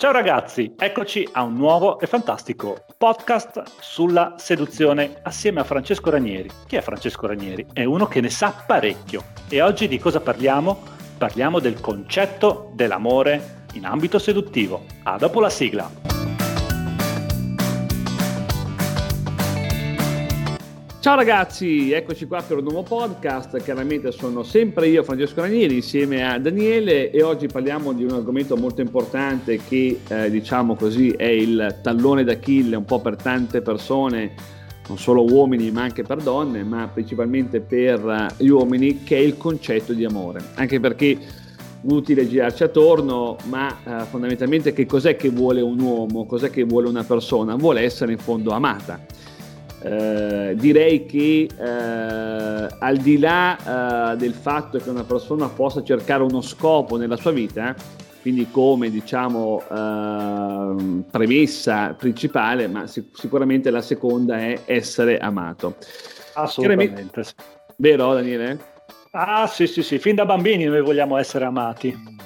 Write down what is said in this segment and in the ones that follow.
Ciao ragazzi, eccoci a un nuovo e fantastico podcast sulla seduzione assieme a Francesco Ranieri. Chi è Francesco Ranieri? È uno che ne sa parecchio. E oggi di cosa parliamo? Parliamo del concetto dell'amore in ambito seduttivo. A dopo la sigla. Ciao ragazzi, eccoci qua per un nuovo podcast. Chiaramente sono sempre io, Francesco Ranieri, insieme a Daniele e oggi parliamo di un argomento molto importante che, eh, diciamo così, è il tallone d'Achille un po' per tante persone, non solo uomini ma anche per donne, ma principalmente per eh, gli uomini, che è il concetto di amore. Anche perché utile girarci attorno, ma eh, fondamentalmente che cos'è che vuole un uomo, cos'è che vuole una persona? Vuole essere in fondo amata eh, direi che eh, al di là eh, del fatto che una persona possa cercare uno scopo nella sua vita, quindi come diciamo ehm, premessa principale, ma sic- sicuramente la seconda è essere amato. Assolutamente. Vero Daniele? Ah sì sì sì, fin da bambini noi vogliamo essere amati.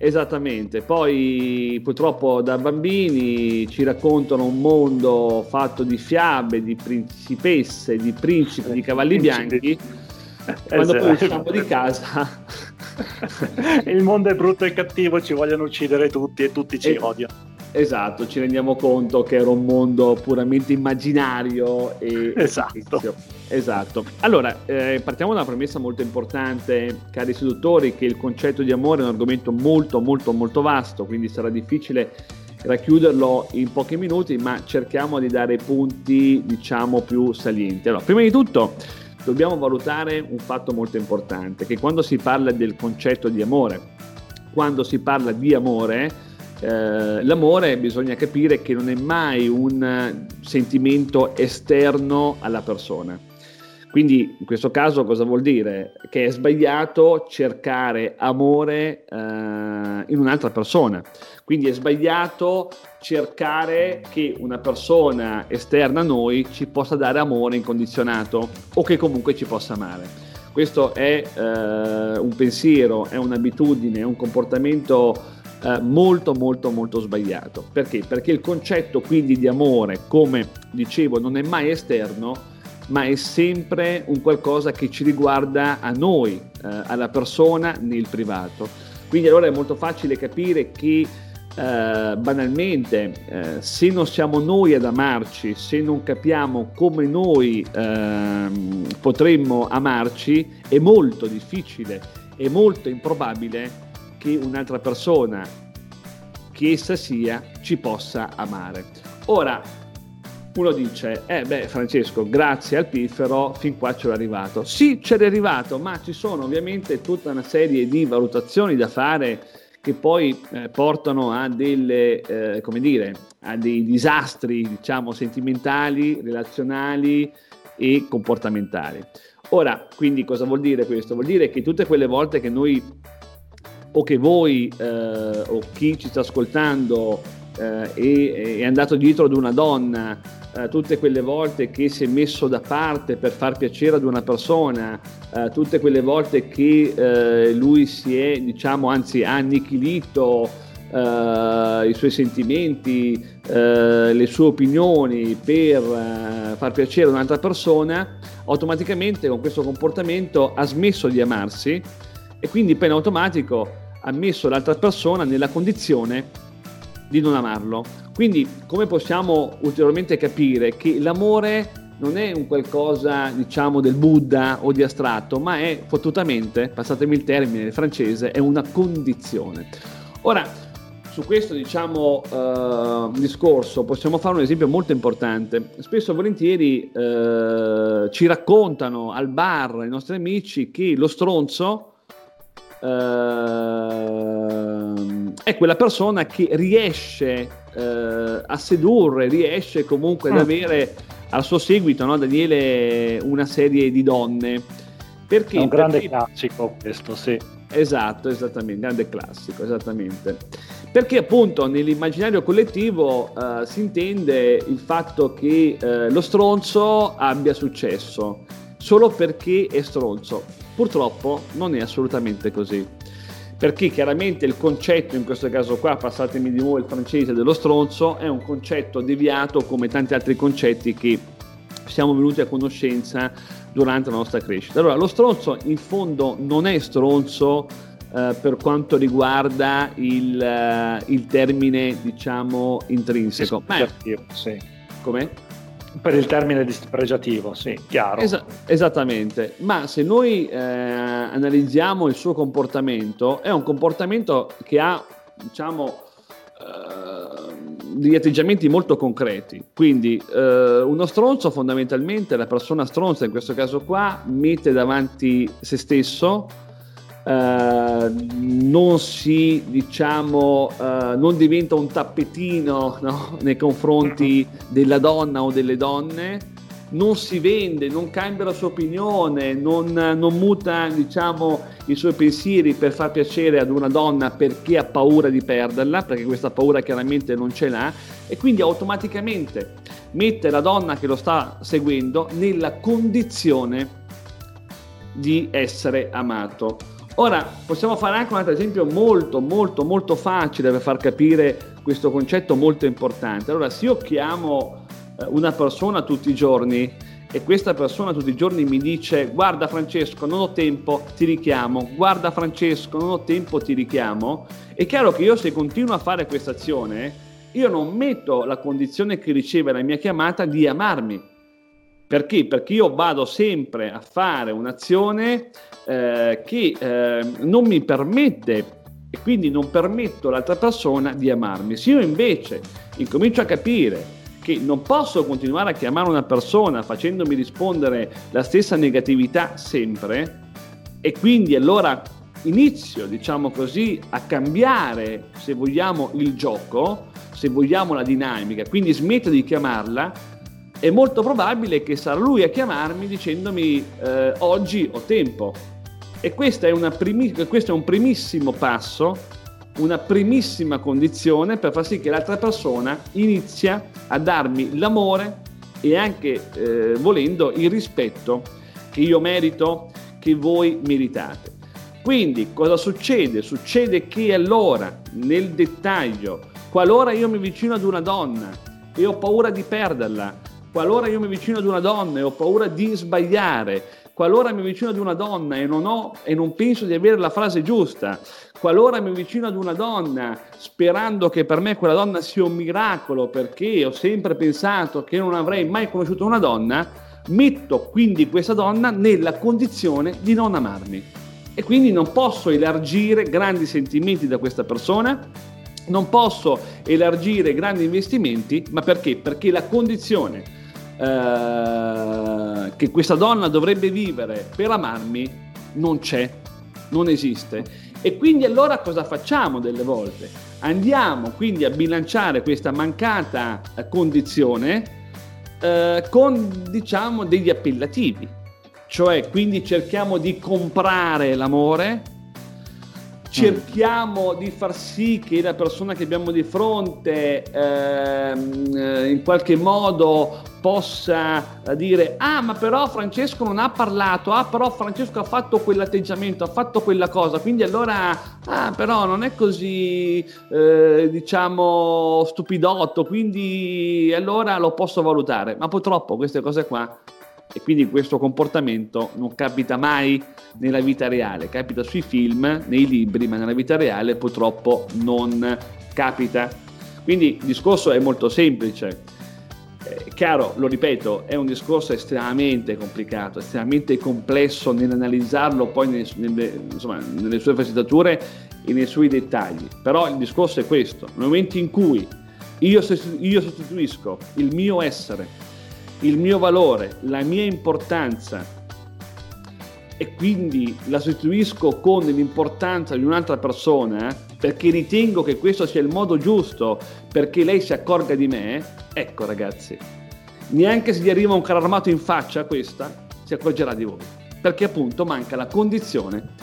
Esattamente, poi purtroppo da bambini ci raccontano un mondo fatto di fiabe, di principesse, di principi, di cavalli bianchi. Quando esatto. poi usciamo di casa, il mondo è brutto e cattivo, ci vogliono uccidere tutti e tutti ci e, odiano. Esatto, ci rendiamo conto che era un mondo puramente immaginario e esatto. esatto. Allora, eh, partiamo da una premessa molto importante, cari seduttori, che il concetto di amore è un argomento molto molto molto vasto, quindi sarà difficile racchiuderlo in pochi minuti, ma cerchiamo di dare punti, diciamo, più salienti. Allora, prima di tutto dobbiamo valutare un fatto molto importante, che quando si parla del concetto di amore, quando si parla di amore, eh, l'amore bisogna capire che non è mai un sentimento esterno alla persona. Quindi in questo caso cosa vuol dire? Che è sbagliato cercare amore eh, in un'altra persona. Quindi è sbagliato cercare che una persona esterna a noi ci possa dare amore incondizionato o che comunque ci possa amare. Questo è eh, un pensiero, è un'abitudine, è un comportamento eh, molto molto molto sbagliato. Perché? Perché il concetto quindi di amore, come dicevo, non è mai esterno, ma è sempre un qualcosa che ci riguarda a noi, eh, alla persona nel privato. Quindi allora è molto facile capire che eh, banalmente eh, se non siamo noi ad amarci, se non capiamo come noi ehm, potremmo amarci, è molto difficile, è molto improbabile che un'altra persona, che essa sia, ci possa amare. Ora, uno dice, eh beh Francesco, grazie al piffero, fin qua c'è arrivato. Sì, c'è arrivato, ma ci sono ovviamente tutta una serie di valutazioni da fare che poi eh, portano a delle, eh, dire, a dei disastri, diciamo, sentimentali, relazionali e comportamentali. Ora, quindi cosa vuol dire questo? Vuol dire che tutte quelle volte che noi o che voi eh, o chi ci sta ascoltando eh, è, è, andato dietro ad una donna eh, tutte quelle volte che si è messo da parte per far piacere ad una persona, eh, tutte quelle volte che eh, lui si è, diciamo, anzi ha annichilito Uh, i suoi sentimenti, le sue opinioni per far piacere a un'altra persona, automaticamente con questo comportamento ha smesso di amarsi e quindi in automatico ha messo l'altra persona nella condizione di non amarlo. Quindi come possiamo ulteriormente capire che l'amore non è un qualcosa, diciamo, del Buddha o di astratto, ma è fottutamente, passatemi il termine francese, è una condizione. Ora, su questo diciamo, uh, discorso possiamo fare un esempio molto importante. Spesso e volentieri uh, ci raccontano al bar i nostri amici che lo stronzo Uh, è quella persona che riesce uh, a sedurre, riesce comunque ad mm. avere al suo seguito, no, Daniele, una serie di donne. Perché? È un grande perché... classico questo, sì. Esatto, esattamente, grande classico, esattamente. Perché appunto nell'immaginario collettivo uh, si intende il fatto che uh, lo stronzo abbia successo solo perché è stronzo. Purtroppo non è assolutamente così. perché chiaramente il concetto, in questo caso qua, passatemi di nuovo il francese dello stronzo, è un concetto deviato come tanti altri concetti che siamo venuti a conoscenza durante la nostra crescita. Allora, lo stronzo in fondo non è stronzo eh, per quanto riguarda il, eh, il termine, diciamo, intrinseco. Sì, sì. Com'è? Per il termine dispregiativo, sì, chiaro. Es- esattamente, ma se noi eh, analizziamo il suo comportamento, è un comportamento che ha, diciamo, eh, degli atteggiamenti molto concreti. Quindi eh, uno stronzo fondamentalmente, la persona stronza in questo caso qua, mette davanti se stesso, Uh, non si diciamo uh, non diventa un tappetino no? nei confronti della donna o delle donne non si vende, non cambia la sua opinione, non, non, muta diciamo, i suoi pensieri per far piacere ad una donna perché ha paura di perderla, perché questa paura chiaramente non ce l'ha, e quindi automaticamente mette la donna che lo sta seguendo nella condizione di essere amato. Ora, possiamo fare anche un altro esempio molto, molto, molto facile per far capire questo concetto molto importante. Allora, se io chiamo eh, una persona tutti i giorni e questa persona tutti i giorni mi dice guarda Francesco non ho tempo ti richiamo guarda Francesco non ho tempo ti richiamo è chiaro che io se continuo a fare questa azione io non metto la condizione che riceve la mia chiamata di amarmi perché? Perché io vado sempre a fare un'azione eh, che eh, non mi permette e quindi non permetto all'altra persona di amarmi. Se io invece incomincio a capire che non posso continuare a chiamare una persona facendomi rispondere la stessa negatività sempre e quindi allora inizio, diciamo così, a cambiare, se vogliamo, il gioco, se vogliamo la dinamica, quindi smetto di chiamarla, è molto probabile che sarà lui a chiamarmi dicendomi eh, oggi ho tempo. E è, primi- questo è un primissimo passo una primissima condizione per far sì che l'altra persona inizia a darmi l'amore e anche eh, volendo il rispetto che io merito, che voi meritate. Quindi cosa succede? Succede che allora, nel dettaglio, qualora io mi vicino ad una donna e ho paura di perderla, qualora io mi vicino ad una donna e ho paura di sbagliare, qualora mi vicino ad una donna e non, ho, e non penso di avere la frase giusta, qualora mi vicino ad una donna sperando che per me quella donna sia un miracolo perché ho sempre pensato che non avrei mai conosciuto una donna, metto quindi questa donna nella condizione di non amarmi. E quindi non posso elargire grandi sentimenti da questa persona, non posso elargire grandi investimenti, ma perché? Perché la condizione eh, che questa donna dovrebbe vivere per amarmi non c'è, non esiste. E quindi allora cosa facciamo delle volte? Andiamo quindi a bilanciare questa mancata eh, condizione eh, con diciamo degli appellativi, cioè quindi cerchiamo di comprare l'amore cerchiamo di far sì che la persona che abbiamo di fronte ehm, eh, in qualche modo possa dire ah ma però Francesco non ha parlato ah però Francesco ha fatto quell'atteggiamento ha fatto quella cosa quindi allora ah però non è così eh, diciamo stupidotto quindi allora lo posso valutare. Ma purtroppo queste cose qua e quindi questo comportamento non capita mai nella vita reale, capita sui film, nei libri, ma nella vita reale purtroppo non capita. Quindi il discorso è molto semplice. Eh, chiaro, lo ripeto, è un discorso estremamente complicato, estremamente complesso nell'analizzarlo poi nelle, nelle, insomma, nelle sue facetature e nei suoi dettagli. Però il discorso è questo, nel momento in cui io, io sostituisco il mio essere il mio valore, la mia importanza e quindi la sostituisco con l'importanza di un'altra persona perché ritengo che questo sia il modo giusto perché lei si accorga di me, ecco ragazzi, neanche se gli arriva un carro armato in faccia questa, si accorgerà di voi, perché appunto manca la condizione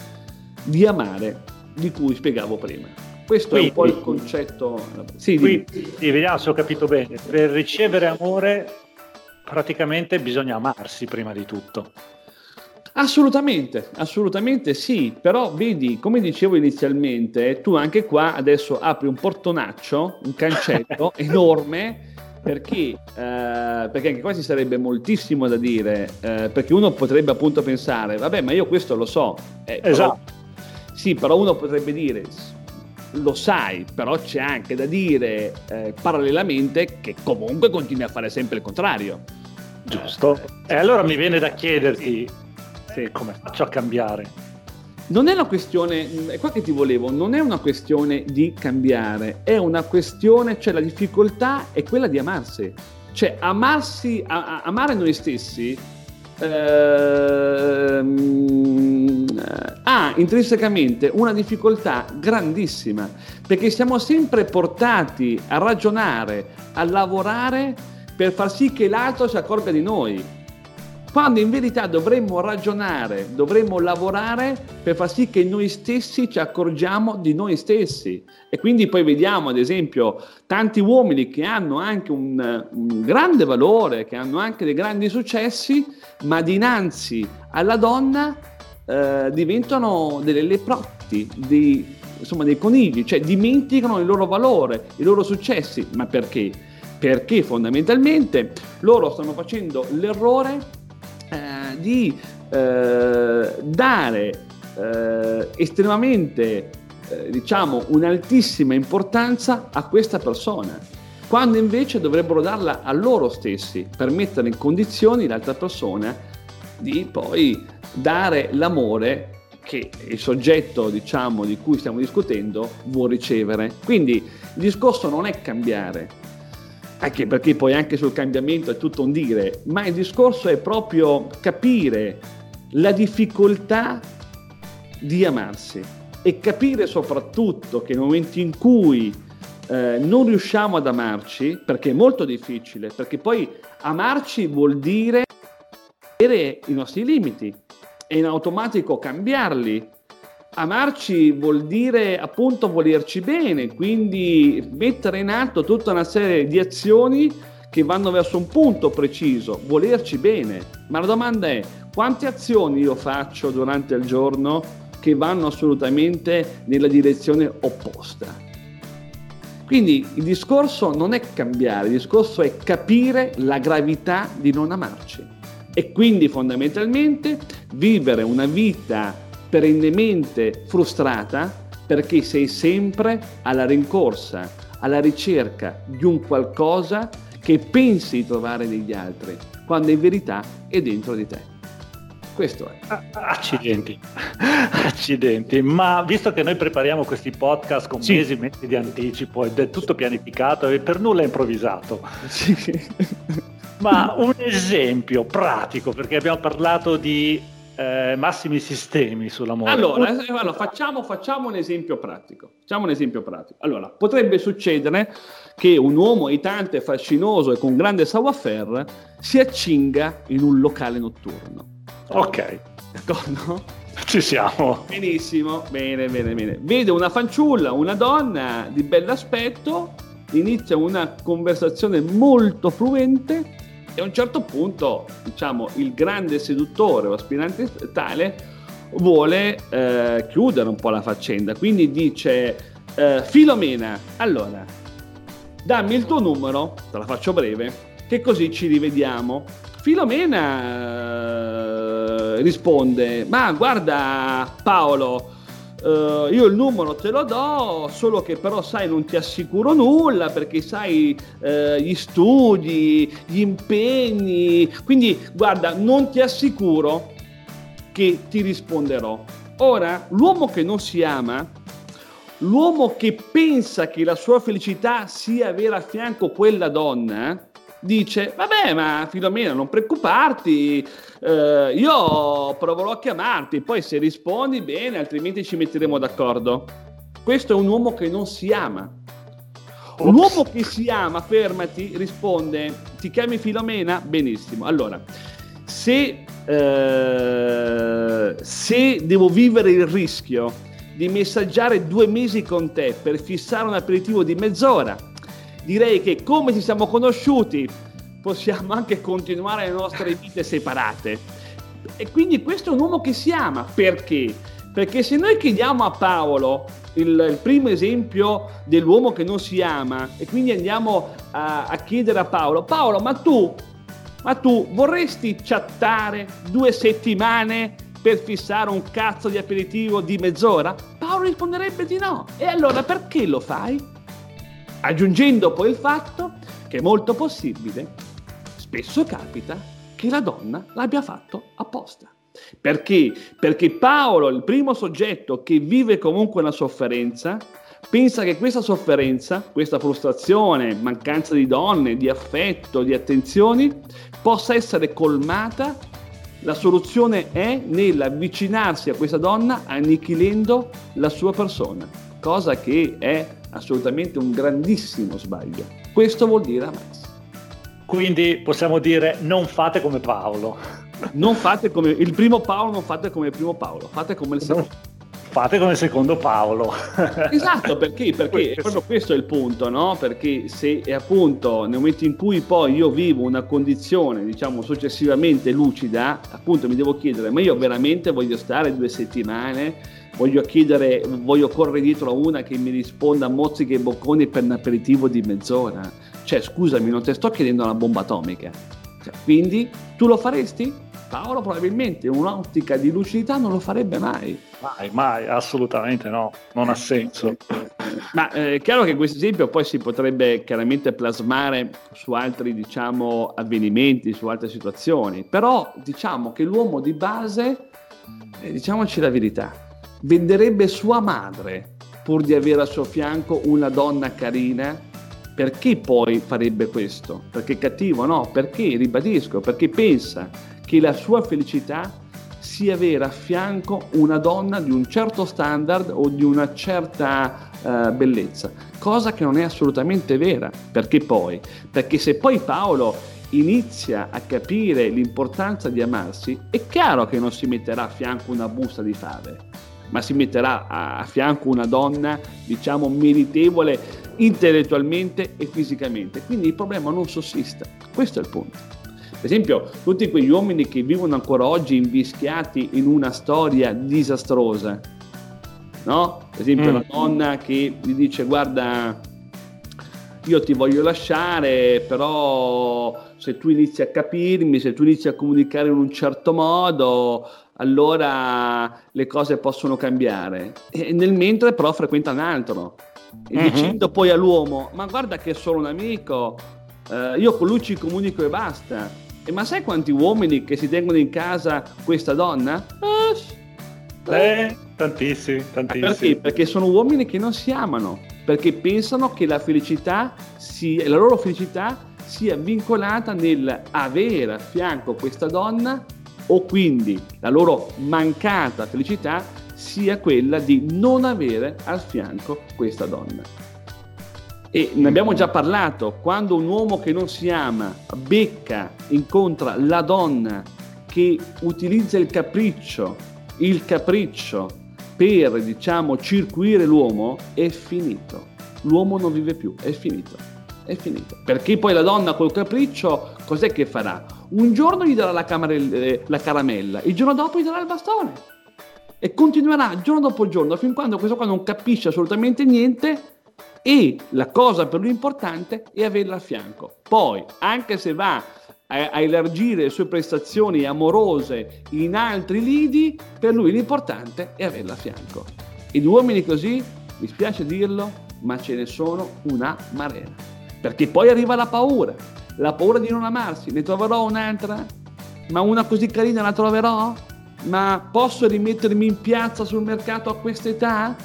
di amare di cui spiegavo prima. Questo quindi, è un po' il concetto. Sì, quindi, vediamo se ho capito bene. Per ricevere amore praticamente bisogna amarsi prima di tutto. Assolutamente, assolutamente sì, però vedi, come dicevo inizialmente, tu anche qua adesso apri un portonaccio, un cancetto enorme, perché, eh, perché, anche qua ci sarebbe moltissimo da dire, eh, perché uno potrebbe appunto pensare, vabbè, ma io questo lo so. Eh, esatto. Però, sì, però uno potrebbe dire, lo sai, però c'è anche da dire eh, parallelamente che comunque continui a fare sempre il contrario. Giusto. E allora mi viene da chiederti sì. come faccio a cambiare? Non è una questione, è qua che ti volevo, non è una questione di cambiare, è una questione, cioè la difficoltà è quella di amarsi. Cioè amarsi, a, amare noi stessi ehm, ha intrinsecamente una difficoltà grandissima, perché siamo sempre portati a ragionare, a lavorare per far sì che l'altro si accorga di noi quando in verità dovremmo ragionare, dovremmo lavorare per far sì che noi stessi ci accorgiamo di noi stessi. E quindi poi vediamo, ad esempio, tanti uomini che hanno anche un, un grande valore, che hanno anche dei grandi successi, ma dinanzi alla donna eh, diventano delle leprotti, dei, insomma dei conigli, cioè dimenticano il loro valore, i loro successi. Ma perché? Perché fondamentalmente loro stanno facendo l'errore di eh, dare eh, estremamente, eh, diciamo, un'altissima importanza a questa persona, quando invece dovrebbero darla a loro stessi per mettere in condizioni l'altra persona di poi dare l'amore che il soggetto diciamo, di cui stiamo discutendo vuole ricevere. Quindi il discorso non è cambiare, anche perché poi anche sul cambiamento è tutto un dire, ma il discorso è proprio capire la difficoltà di amarsi e capire soprattutto che nel momento in cui eh, non riusciamo ad amarci, perché è molto difficile, perché poi amarci vuol dire avere i nostri limiti e in automatico cambiarli Amarci vuol dire appunto volerci bene, quindi mettere in atto tutta una serie di azioni che vanno verso un punto preciso, volerci bene. Ma la domanda è quante azioni io faccio durante il giorno che vanno assolutamente nella direzione opposta? Quindi il discorso non è cambiare, il discorso è capire la gravità di non amarci e quindi fondamentalmente vivere una vita perennemente frustrata perché sei sempre alla rincorsa, alla ricerca di un qualcosa che pensi di trovare negli altri, quando in verità è dentro di te. Questo è. Ah, accidenti, accidenti. Ma visto che noi prepariamo questi podcast con sì. mesi e mesi di anticipo ed è tutto pianificato e per nulla improvvisato. Sì. Ma un esempio pratico, perché abbiamo parlato di eh, massimi sistemi sull'amore. Allora, eh, allora facciamo, facciamo, un esempio pratico. Facciamo un esempio pratico. Allora, potrebbe succedere che un uomo aitante, fascinoso e con grande savoir-faire si accinga in un locale notturno. Ok. D'accordo? Ci siamo. Benissimo, bene, bene, bene. Vede una fanciulla, una donna di bell'aspetto, inizia una conversazione molto fluente e a un certo punto, diciamo, il grande seduttore o aspirante tale vuole eh, chiudere un po' la faccenda, quindi dice eh, Filomena, allora, dammi il tuo numero, te la faccio breve, che così ci rivediamo. Filomena eh, risponde, ma guarda Paolo, Uh, io il numero te lo do, solo che però sai non ti assicuro nulla perché sai uh, gli studi, gli impegni, quindi guarda non ti assicuro che ti risponderò. Ora, l'uomo che non si ama, l'uomo che pensa che la sua felicità sia avere a fianco quella donna, dice, vabbè ma Filomena non preoccuparti, eh, io proverò a chiamarti, poi se rispondi bene, altrimenti ci metteremo d'accordo. Questo è un uomo che non si ama. Un uomo che si ama, fermati, risponde, ti chiami Filomena? Benissimo. Allora, se, eh, se devo vivere il rischio di messaggiare due mesi con te per fissare un aperitivo di mezz'ora, direi che come ci siamo conosciuti possiamo anche continuare le nostre vite separate. E quindi questo è un uomo che si ama. Perché? Perché se noi chiediamo a Paolo il, il primo esempio dell'uomo che non si ama e quindi andiamo a, a chiedere a Paolo, Paolo, ma tu, ma tu vorresti chattare due settimane per fissare un cazzo di aperitivo di mezz'ora? Paolo risponderebbe di no. E allora perché lo fai? Aggiungendo poi il fatto che è molto possibile, spesso capita, che la donna l'abbia fatto apposta. Perché? Perché Paolo, il primo soggetto che vive comunque una sofferenza, pensa che questa sofferenza, questa frustrazione, mancanza di donne, di affetto, di attenzioni, possa essere colmata. La soluzione è nell'avvicinarsi a questa donna annichilendo la sua persona, cosa che è assolutamente un grandissimo sbaglio. Questo vuol dire amarsi. Quindi possiamo dire non fate come Paolo non fate come il primo Paolo, non fate come il primo Paolo, fate come il secondo. Fate come secondo Paolo. esatto, perché? Perché proprio questo è il punto, no? Perché se appunto nel momento in cui poi io vivo una condizione, diciamo, successivamente lucida, appunto mi devo chiedere, ma io veramente voglio stare due settimane? Voglio chiedere, voglio correre dietro a una che mi risponda a mozziche e bocconi per un aperitivo di mezz'ora? Cioè, scusami, non ti sto chiedendo una bomba atomica. Cioè, quindi, tu lo faresti? Paolo probabilmente in un'ottica di lucidità non lo farebbe mai. Mai, mai, assolutamente no, non ha senso. Ma eh, è chiaro che questo esempio poi si potrebbe chiaramente plasmare su altri, diciamo, avvenimenti, su altre situazioni, però diciamo che l'uomo di base, eh, diciamoci la verità, venderebbe sua madre pur di avere al suo fianco una donna carina perché poi farebbe questo? Perché è cattivo? No, perché, ribadisco, perché pensa che la sua felicità sia avere a fianco una donna di un certo standard o di una certa uh, bellezza, cosa che non è assolutamente vera. Perché poi? Perché se poi Paolo inizia a capire l'importanza di amarsi, è chiaro che non si metterà a fianco una busta di fave, ma si metterà a fianco una donna, diciamo, meritevole intellettualmente e fisicamente. Quindi il problema non sussiste. Questo è il punto. Per esempio, tutti quegli uomini che vivono ancora oggi invischiati in una storia disastrosa, no? Per esempio, mm. la donna che gli dice: Guarda, io ti voglio lasciare, però se tu inizi a capirmi, se tu inizi a comunicare in un certo modo, allora le cose possono cambiare. E nel mentre però frequenta un altro. E mm-hmm. dicendo poi all'uomo, ma guarda che è solo un amico, eh, io con lui ci comunico e basta. E ma sai quanti uomini che si tengono in casa questa donna? Eh, eh tantissimi, tantissimi. Perché? Perché sono uomini che non si amano, perché pensano che la felicità, sia, la loro felicità sia vincolata nel avere a fianco questa donna o quindi la loro mancata felicità sia quella di non avere al fianco questa donna. E ne abbiamo già parlato, quando un uomo che non si ama becca, incontra la donna che utilizza il capriccio, il capriccio per, diciamo, circuire l'uomo, è finito. L'uomo non vive più, è finito. È finito. Perché poi la donna col capriccio cos'è che farà? Un giorno gli darà la, camere, la caramella, il giorno dopo gli darà il bastone. E continuerà giorno dopo giorno fin quando questo qua non capisce assolutamente niente e la cosa per lui importante è averla a fianco. Poi, anche se va a, a elargire le sue prestazioni amorose in altri lidi, per lui l'importante è averla a fianco. E di uomini così, mi spiace dirlo, ma ce ne sono una marea. Perché poi arriva la paura, la paura di non amarsi, ne troverò un'altra? Ma una così carina la troverò? Ma posso rimettermi in piazza sul mercato a questa età?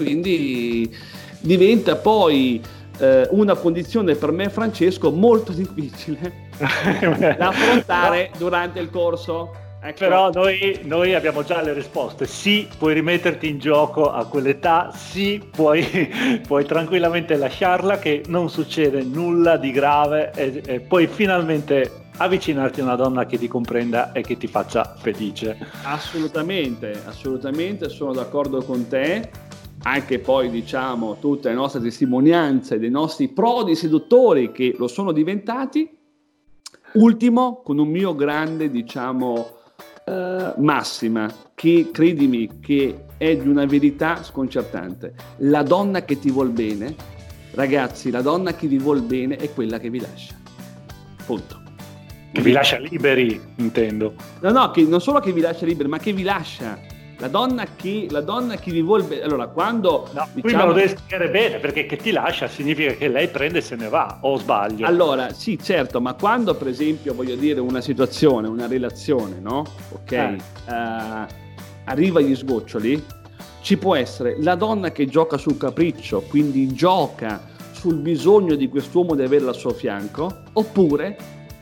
E quindi diventa poi eh, una condizione per me Francesco molto difficile da affrontare durante il corso. Ecco. Però noi, noi, abbiamo già le risposte. Sì, puoi rimetterti in gioco a quell'età, sì, puoi, puoi tranquillamente lasciarla, che non succede nulla di grave e, e puoi finalmente avvicinarti a una donna che ti comprenda e che ti faccia felice. Assolutamente, assolutamente, sono d'accordo con te anche poi diciamo tutte le nostre testimonianze dei nostri prodi seduttori che lo sono diventati, Ultimo, con un mio grande, diciamo, eh, massima, che credimi che è di una verità sconcertante. La donna che ti vuol bene, ragazzi, la donna che vi vuol bene è quella che vi lascia. Punto. Che vi lascia liberi, intendo. No, no, che non solo che vi lascia liberi, ma che vi lascia la donna che, la donna che vi vuole allora quando no, diciamo... qui me lo devi spiegare bene perché che ti lascia significa che lei prende e se ne va o sbaglio allora sì certo ma quando per esempio voglio dire una situazione una relazione no ok eh. uh, arriva agli sgoccioli ci può essere la donna che gioca sul capriccio quindi gioca sul bisogno di quest'uomo di averla al suo fianco oppure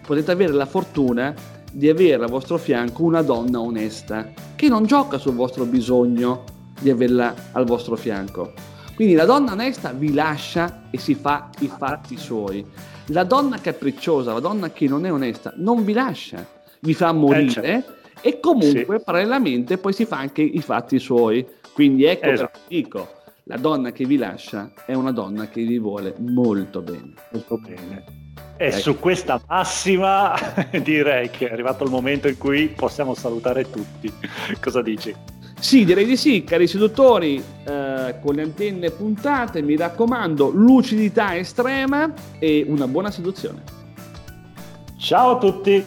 potete avere la fortuna di avere al vostro fianco una donna onesta che non gioca sul vostro bisogno di averla al vostro fianco. Quindi la donna onesta vi lascia e si fa i fatti suoi. La donna capricciosa, la donna che non è onesta, non vi lascia, vi fa morire eh, certo. e comunque sì. parallelamente poi si fa anche i fatti suoi. Quindi ecco esatto. dico, la donna che vi lascia è una donna che vi vuole molto bene. Molto bene. E ecco. su questa massima direi che è arrivato il momento in cui possiamo salutare tutti. Cosa dici? Sì, direi di sì, cari seduttori, eh, con le antenne puntate, mi raccomando, lucidità estrema e una buona seduzione. Ciao a tutti!